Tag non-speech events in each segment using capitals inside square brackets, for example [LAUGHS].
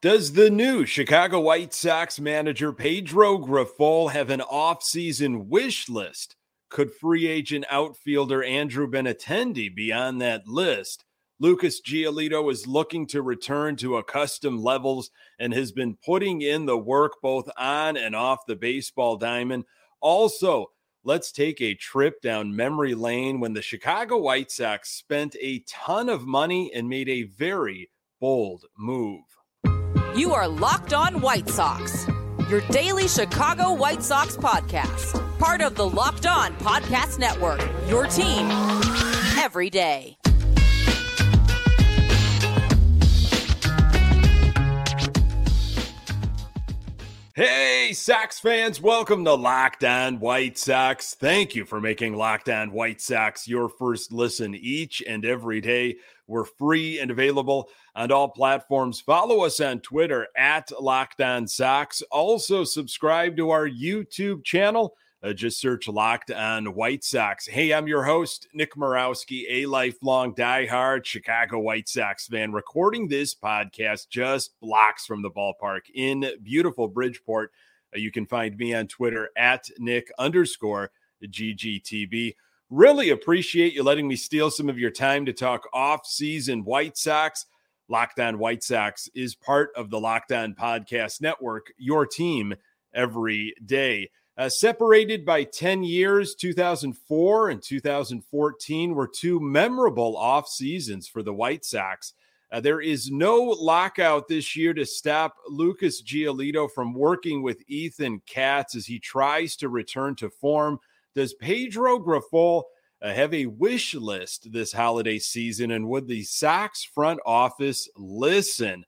Does the new Chicago White Sox manager Pedro Grifol have an offseason wish list? Could free agent outfielder Andrew Benintendi be on that list? Lucas Giolito is looking to return to accustomed levels and has been putting in the work both on and off the baseball diamond. Also, let's take a trip down memory lane when the Chicago White Sox spent a ton of money and made a very bold move. You are Locked On White Sox, your daily Chicago White Sox podcast, part of the Locked On Podcast Network, your team every day. Hey, Sox fans, welcome to Locked On White Sox. Thank you for making Locked On White Sox your first listen each and every day. We're free and available on all platforms. Follow us on Twitter at Locked On Sox. Also, subscribe to our YouTube channel. Uh, just search Locked On White Sox. Hey, I'm your host, Nick Morawski, a lifelong diehard Chicago White Sox fan, recording this podcast just blocks from the ballpark in beautiful Bridgeport. Uh, you can find me on Twitter at Nick underscore GGTB. Really appreciate you letting me steal some of your time to talk off season White Sox. Locked On White Sox is part of the Locked On Podcast Network, your team every day. Uh, separated by 10 years, 2004 and 2014 were two memorable off seasons for the White Sox. Uh, there is no lockout this year to stop Lucas Giolito from working with Ethan Katz as he tries to return to form. Does Pedro Grifol uh, have a wish list this holiday season? And would the Sox front office listen?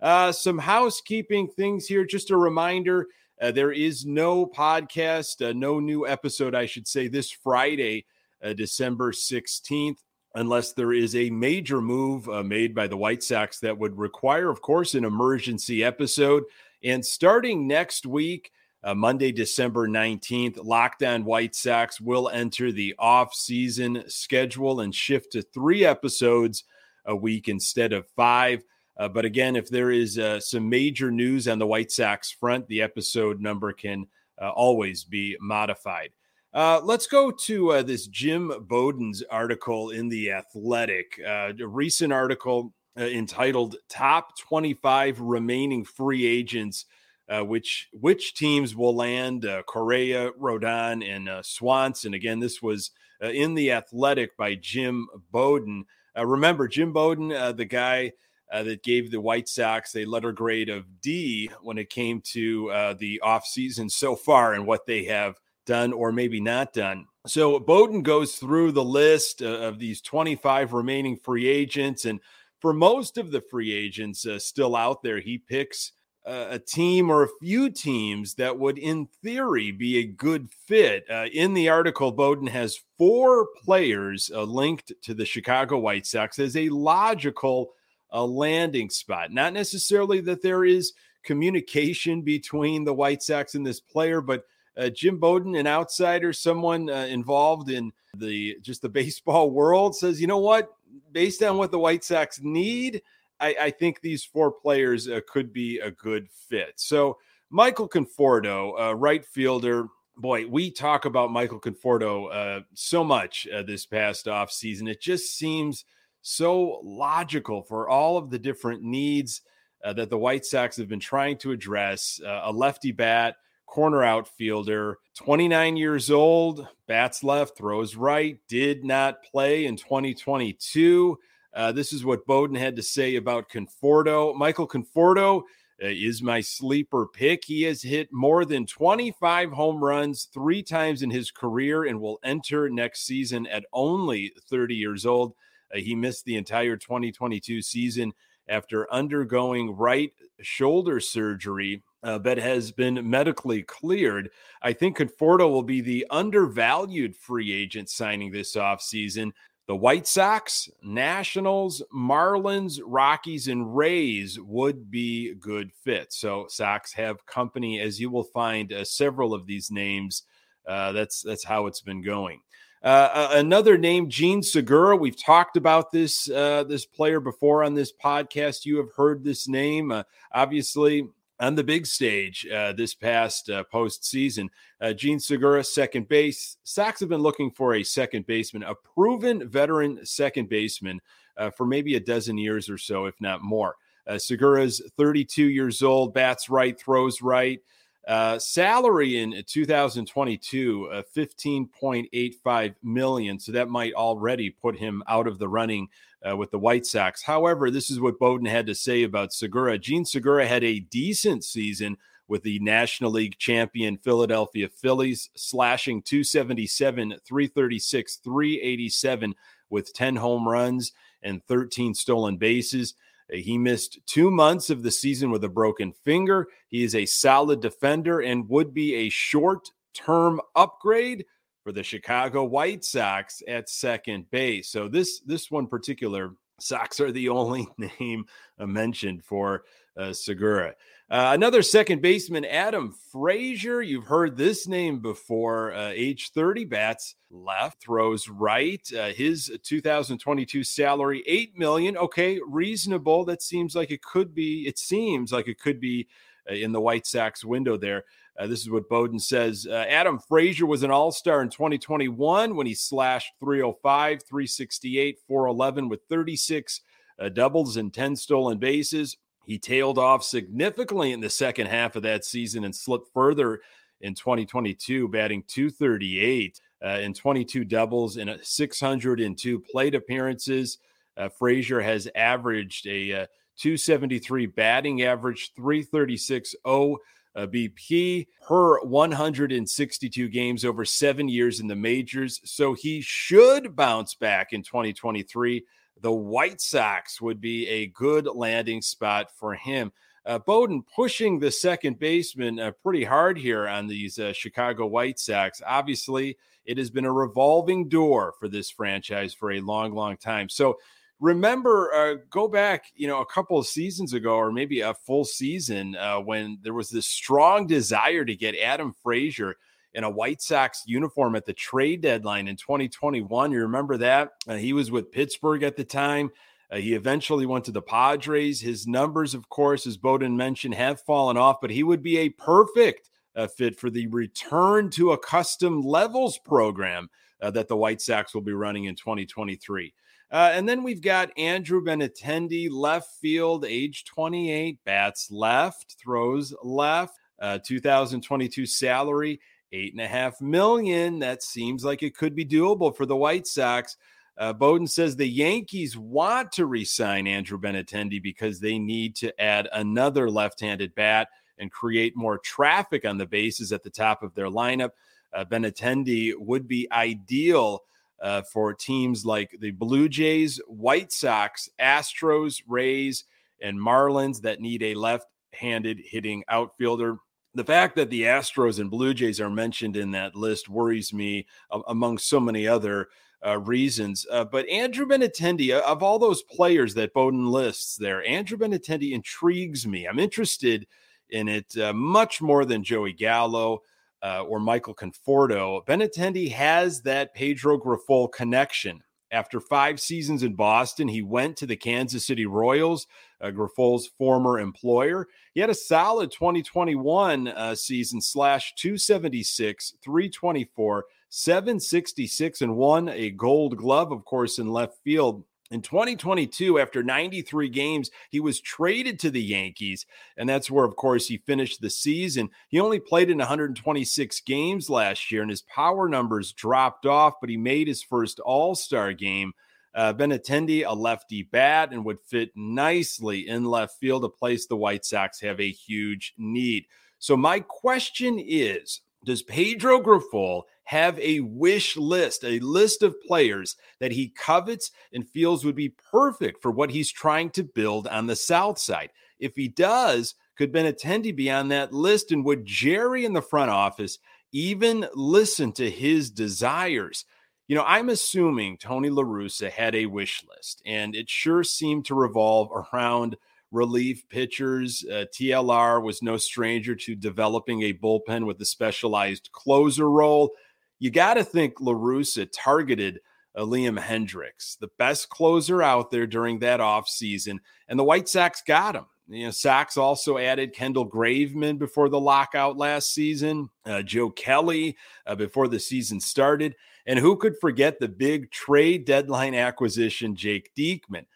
Uh, some housekeeping things here. Just a reminder uh, there is no podcast, uh, no new episode, I should say, this Friday, uh, December 16th, unless there is a major move uh, made by the White Sox that would require, of course, an emergency episode. And starting next week, uh, Monday, December 19th, Locked On White Sox will enter the off-season schedule and shift to three episodes a week instead of five. Uh, but again, if there is uh, some major news on the White Sox front, the episode number can uh, always be modified. Uh, let's go to uh, this Jim Bowden's article in The Athletic, a recent article entitled Top 25 Remaining Free Agents. Which which teams will land Correa, Rodon, and Swanson? Again, this was in the Athletic by Jim Bowden. remember, Jim Bowden, the guy uh, that gave the White Sox a letter grade of D when it came to uh, the offseason so far and what they have done or maybe not done. So Bowden goes through the list uh, of these 25 remaining free agents. And for most of the free agents uh, still out there, he picks uh, a team or a few teams that would, in theory, be a good fit. Uh, in the article, Bowden has four players linked to the Chicago White Sox as a logical a landing spot. Not necessarily that there is communication between the White Sox and this player, but uh, Jim Bowden, an outsider, someone uh, involved in the just the baseball world, says, you know what? Based on what the White Sox need, I, I think these four players uh, could be a good fit. So Michael Conforto, right fielder. Boy, we talk about Michael Conforto uh, so much uh, this past off season. It just seems so logical for all of the different needs uh, that the White Sox have been trying to address. Uh, a lefty bat, corner outfielder, 29 years old, bats left, throws right, did not play in 2022. Uh, this is what Bowden had to say about Conforto. Michael Conforto uh, is my sleeper pick. He has hit more than 25 home runs three times in his career and will enter next season at only 30 years old. Uh, he missed the entire 2022 season after undergoing right shoulder surgery uh, but has been medically cleared. I think Conforto will be the undervalued free agent signing this offseason. The White Sox, Nationals, Marlins, Rockies, and Rays would be good fits. So Sox have company, as you will find uh, several of these names. Uh, that's that's how it's been going. Uh, another name, Jean Segura. We've talked about this uh, this player before on this podcast. You have heard this name, uh, obviously on the big stage uh, this past uh, postseason. Uh, Jean Segura, second base. Sox have been looking for a second baseman, a proven veteran second baseman uh, for maybe a dozen years or so, if not more. Uh, Segura's 32 years old, bats right, throws right. Uh, salary in 2022, uh, 15.85 million. So that might already put him out of the running uh, with the White Sox. However, this is what Bowden had to say about Segura. Jean Segura had a decent season with the National League champion Philadelphia Phillies, slashing 277, 336, 387 with 10 home runs and 13 stolen bases. He missed two months of the season with a broken finger. He is a solid defender and would be a short term upgrade for the Chicago White Sox at second base. So this this one particular Sox are the [LAUGHS] only name mentioned for uh, Segura. Uh, another second baseman, Adam Frazier. You've heard this name before. Uh, age 30, bats left, throws right. Uh, his 2022 salary, eight million. Okay, reasonable. That seems like it could be. It seems like it could be uh, in the White Sox window there. Uh, this is what Bowden says. Uh, Adam Frazier was an all star in 2021 when he slashed 305, 368, 411 with 36 uh, doubles and 10 stolen bases. He tailed off significantly in the second half of that season and slipped further in 2022, batting 238 uh, in 22 doubles and 602 plate appearances. Uh, Frazier has averaged a uh, 273 batting average, 336 0 uh, BP per 162 games over seven years in the majors. So he should bounce back in 2023 the White Sox would be a good landing spot for him. Uh, Bowden pushing the second baseman uh, pretty hard here on these uh, Chicago White Sox. Obviously, it has been a revolving door for this franchise for a long, long time. So remember, uh, go back, you know, a couple of seasons ago, or maybe a full season, uh, when there was this strong desire to get Adam Frazier in a White Sox uniform at the trade deadline in 2021. You remember that? Uh, he was with Pittsburgh at the time. Uh, he eventually went to the Padres. His numbers, of course, as Bowden mentioned, have fallen off, but he would be a perfect uh, fit for the return to a custom levels program uh, that the White Sox will be running in 2023. Uh, and then we've got Andrew Benintendi, left field, age 28, bats left, throws left, uh, 2022 salary eight and a half million. That seems like it could be doable for the White Sox. Uh, Bowden says the Yankees want to re-sign Andrew Benintendi because they need to add another left-handed bat and create more traffic on the bases at the top of their lineup. Uh, Benintendi would be ideal uh, for teams like the Blue Jays, White Sox, Astros, Rays, and Marlins that need a left-handed hitting outfielder the fact that the Astros and Blue Jays are mentioned in that list worries me uh, among so many other uh, reasons. Uh, but Andrew Benintendi, uh, of all those players that Bowden lists there, Andrew Benintendi intrigues me. I'm interested in it uh, much more than Joey Gallo uh, or Michael Conforto. Benintendi has that Pedro Grifol connection. After five seasons in Boston, he went to the Kansas City Royals, uh, Grifol's former employer. He had a solid 2021 uh, season, slash 276, 324, 766, and won a gold glove, of course, in left field. In 2022, after 93 games, he was traded to the Yankees. And that's where, of course, he finished the season. He only played in 126 games last year, and his power numbers dropped off, but he made his first All Star game. Uh, Benintendi, a lefty bat, and would fit nicely in left field, a place the White Sox have a huge need. So, my question is Does Pedro Grifol have a wish list, a list of players that he covets and feels would be perfect for what he's trying to build on the South side. If he does, could Benintendi be on that list? And would Jerry in the front office even listen to his desires? You know, I'm assuming Tony LaRussa had a wish list, and it sure seemed to revolve around relief pitchers. Uh, TLR was no stranger to developing a bullpen with a specialized closer role you got to think La Russa targeted uh, Liam Hendriks, the best closer out there during that offseason. And the White Sox got him. You know, Sox also added Kendall Graveman before the lockout last season, uh, Joe Kelly uh, before the season started. And who could forget the big trade deadline acquisition, Jake Diekman?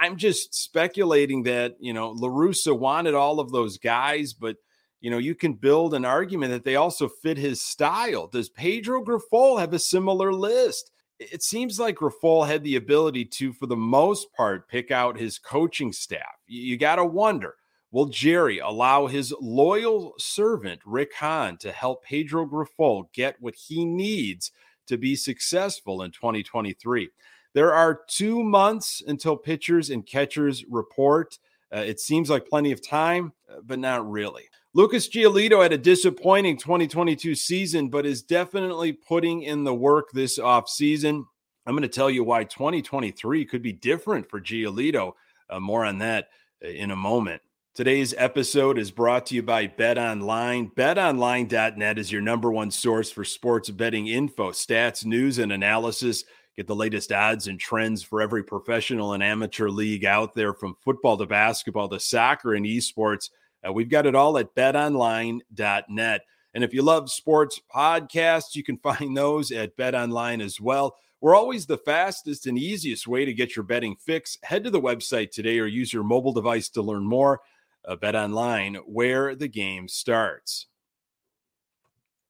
I'm just speculating that, you know, La Russa wanted all of those guys, but, you know, you can build an argument that they also fit his style. Does Pedro Grifol have a similar list? It seems like Grifol had the ability to, for the most part, pick out his coaching staff. You, got to wonder will Jerry allow his loyal servant, Rick Hahn, to help Pedro Grifol get what he needs to be successful in 2023? There are two months until pitchers and catchers report. Uh, it seems like plenty of time, uh, but not really. Lucas Giolito had a disappointing 2022 season, but is definitely putting in the work this offseason. I'm going to tell you why 2023 could be different for Giolito. Uh, more on that uh, in a moment. Today's episode is brought to you by Bet Online. BetOnline.net is your number one source for sports betting info, stats, news, and analysis. Get the latest odds and trends for every professional and amateur league out there, from football to basketball to soccer and esports. Uh, we've got it all at betonline.net. And if you love sports podcasts, you can [LAUGHS] find those at BetOnline as well. We're always the fastest and easiest way to get your betting fix. Head to the website today or use your mobile device to learn more. Uh, BetOnline, where the game starts.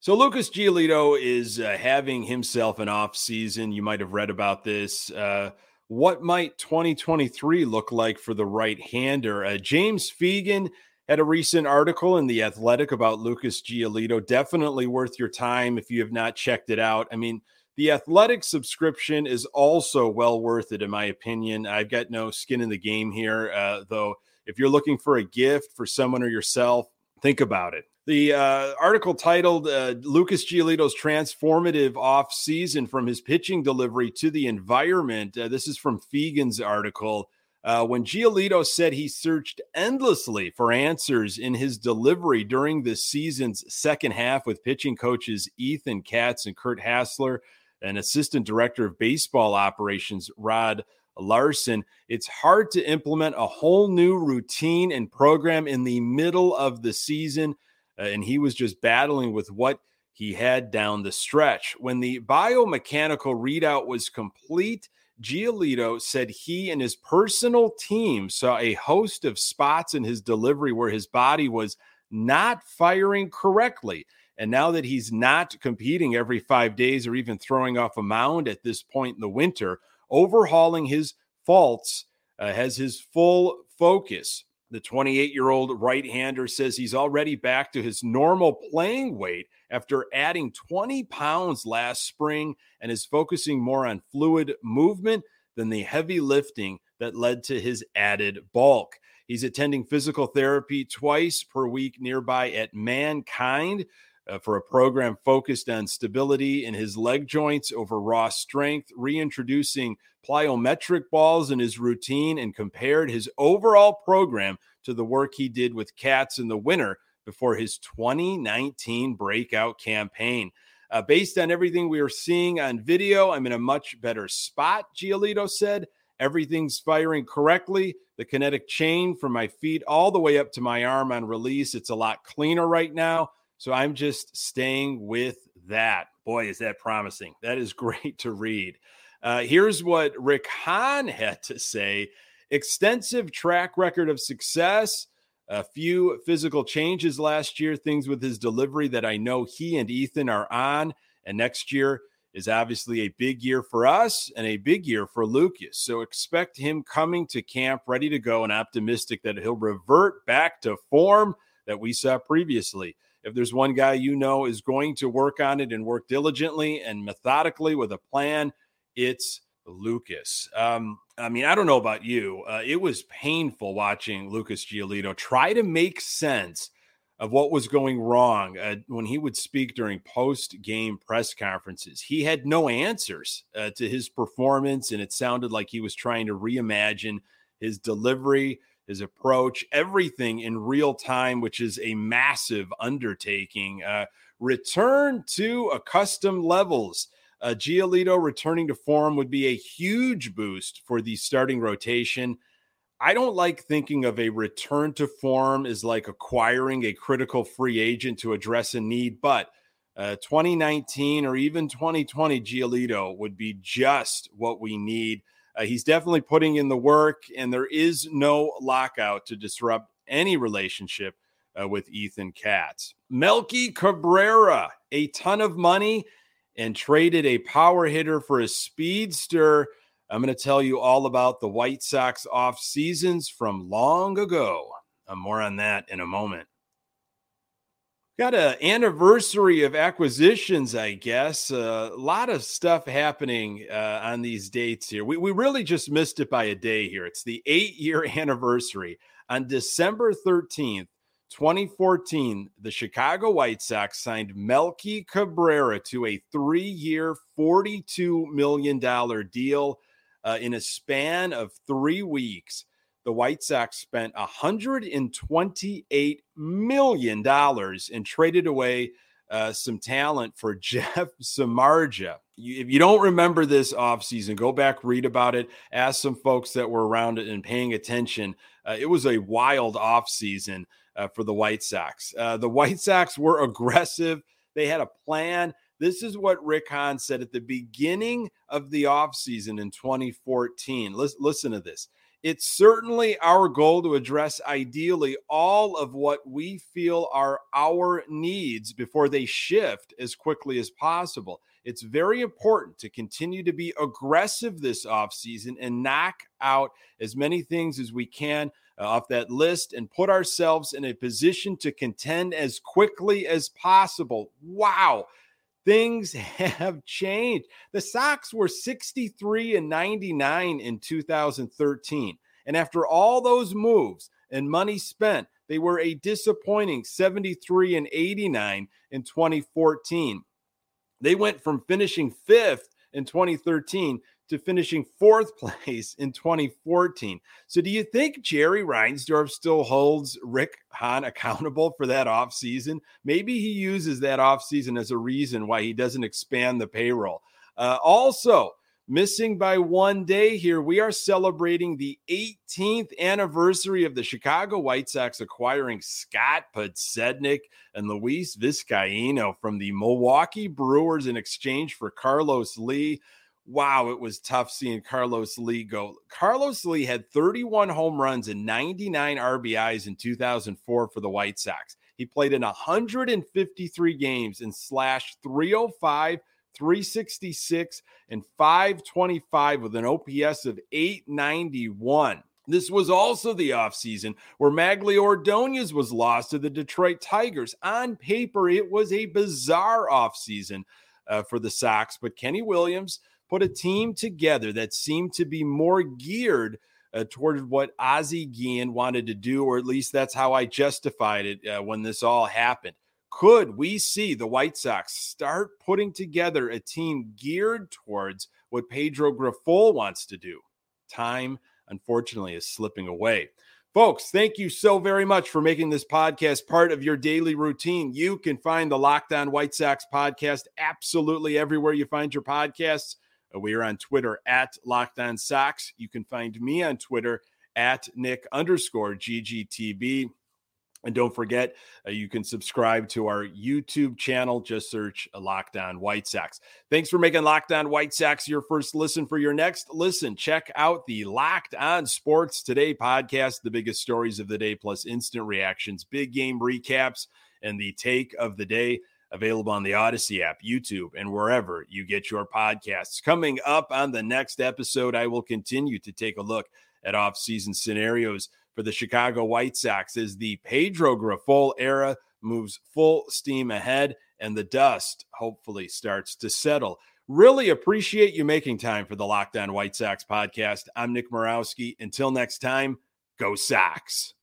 So Lucas Giolito is uh, having himself an off season. You might have read about this. Uh, what might 2023 look like for the right-hander? Uh, James Fegan had a recent article in the Athletic about Lucas Giolito. Definitely worth your time if you have not checked it out. I mean, the Athletic subscription is also well worth it, in my opinion. I've got no skin in the game here, uh, though. If you're looking for a gift for someone or yourself, think about it. The uh, article titled uh, Lucas Giolito's transformative off season from his pitching delivery to the environment. Uh, this is from Fegan's article. Uh, when Giolito said he searched endlessly for answers in his delivery during this season's second half with pitching coaches Ethan Katz and Curt Hasler and assistant director of baseball operations Rod Larson. It's hard to implement a whole new routine and program in the middle of the season and he was just battling with what he had down the stretch. When the biomechanical readout was complete, Giolito said he and his personal team saw a host of spots in his delivery where his body was not firing correctly. And now that he's not competing every five days or even throwing off a mound at this point in the winter, overhauling his faults uh, has his full focus. The 28 year old right hander says he's already back to his normal playing weight after adding 20 pounds last spring and is focusing more on fluid movement than the heavy lifting that led to his added bulk. He's attending physical therapy twice per week nearby at Mankind uh, for a program focused on stability in his leg joints over raw strength, reintroducing plyometric balls in his routine, and compared his overall program to the work he did with Katz in the winter before his 2019 breakout campaign. Uh, based on everything we are seeing on video, I'm in a much better spot, Giolito said. Everything's firing correctly. The kinetic chain from my feet all the way up to my arm on release, it's a lot cleaner right now. So I'm just staying with that. Boy, is that promising. That is [LAUGHS] great to read. Uh, here's what Rick Hahn had to say extensive track record of success, a few physical changes last year, things with his delivery that I know he and Ethan are on. And next year is obviously a big year for us and a big year for Lucas. So expect him coming to camp ready to go and optimistic that he'll revert back to form that we saw previously. If there's one guy you know is going to work on it and work diligently and methodically with a plan, it's Lucas. Um, I mean, I don't know about you. Uh, it was painful watching Lucas Giolito try to make sense of what was going wrong uh, when he would speak during post game press conferences. He had no answers uh, to his performance, and it sounded like he was trying to reimagine his delivery his approach, everything in real time, which is a massive undertaking. Uh, return to accustomed levels. Uh, Giolito returning to form would be a huge boost for the starting rotation. I don't like thinking of a return to form as like acquiring a critical free agent to address a need, but uh, 2019 or even 2020 Giolito would be just what we need. Uh, he's definitely putting in the work, and there is no lockout to disrupt any relationship uh, with Ethan Katz. Melky Cabrera, a ton of money, and traded a power hitter for a speedster. I'm going to tell you all about the White Sox off seasons from long ago. Uh, more on that in a moment. Got an anniversary of acquisitions, I guess. Uh, a lot of stuff happening uh, on these dates here. We, we really just missed it by a day here. It's the eight year [LAUGHS] anniversary. On December 13th, 2014, the Chicago White Sox signed Melky Cabrera to a three year, $42 million deal uh, in a span of three weeks, the White Sox spent $128 million and traded away uh, some talent for [LAUGHS] Jeff Samardzija. You, if you don't remember this offseason, go back, read about it, ask some folks that were around it and paying attention. Uh, it was a wild offseason uh, for the White Sox. Uh, the White Sox were aggressive, they had a plan. This is what Rick Hahn said at the beginning of the offseason in 2014. Listen, listen to this. It's certainly our goal to address ideally all of what we feel are our needs before they shift as quickly as possible. It's very important to continue to be aggressive this offseason and knock out as many things as we can uh, off that list and put ourselves in a position to contend as quickly as possible. Wow things [LAUGHS] have changed. The Sox were 63 and 99 in 2013. And after all those moves and money spent, they were a disappointing 73 and 89 in 2014. They went from finishing fifth in 2013 to finishing fourth [LAUGHS] place in 2014. So, do you think Jerry Reinsdorf still holds Rick Hahn accountable for that offseason? Maybe he uses that offseason as a reason why he doesn't expand the payroll. Uh, also, missing by one day here. We are celebrating the 18th anniversary of the Chicago White Sox acquiring Scott Podsednik and Luis Vizcaino from the Milwaukee Brewers in exchange for Carlos Lee wow, it was tough seeing Carlos Lee go. Carlos Lee had 31 home runs and 99 RBIs in 2004 for the White Sox. He played in 153 games and slashed 305, 366, and 525 with an OPS of 891. This was also the offseason where Magglio Ordonez was lost to the Detroit Tigers. On paper, it was a bizarre offseason uh, for the Sox, but Kenny Williams – put a team together that seemed to be more geared uh, toward what Ozzie Guillen wanted to do, or at least that's how I justified it uh, when this all happened. Could we see the White Sox start putting together a team geared towards what Pedro Grifol wants to do? Time, unfortunately, is slipping away. Folks, thank you so very much for making this podcast part of your daily routine. You can find the Locked On White Sox podcast absolutely everywhere you find your podcasts. Uh, we are on Twitter at Locked On Sox. You can find me on Twitter at Nick underscore GGTB. And don't forget, uh, you can subscribe to our YouTube channel. Just search Locked On White Sox. Thanks for making Locked On White Sox your first listen. For your next listen, check out the Locked On Sports Today podcast, the biggest stories of the day, plus instant reactions, big game recaps, and the take of the day available on the Audacy app, YouTube, and wherever you get your podcasts. Coming up on the next episode, I will continue to take a look at off-season scenarios for the Chicago White Sox as the Pedro Grifol era moves full steam ahead and the dust hopefully starts to settle. Really appreciate you making time for the Locked On White Sox podcast. I'm Nick Morawski. Until next time, go Sox.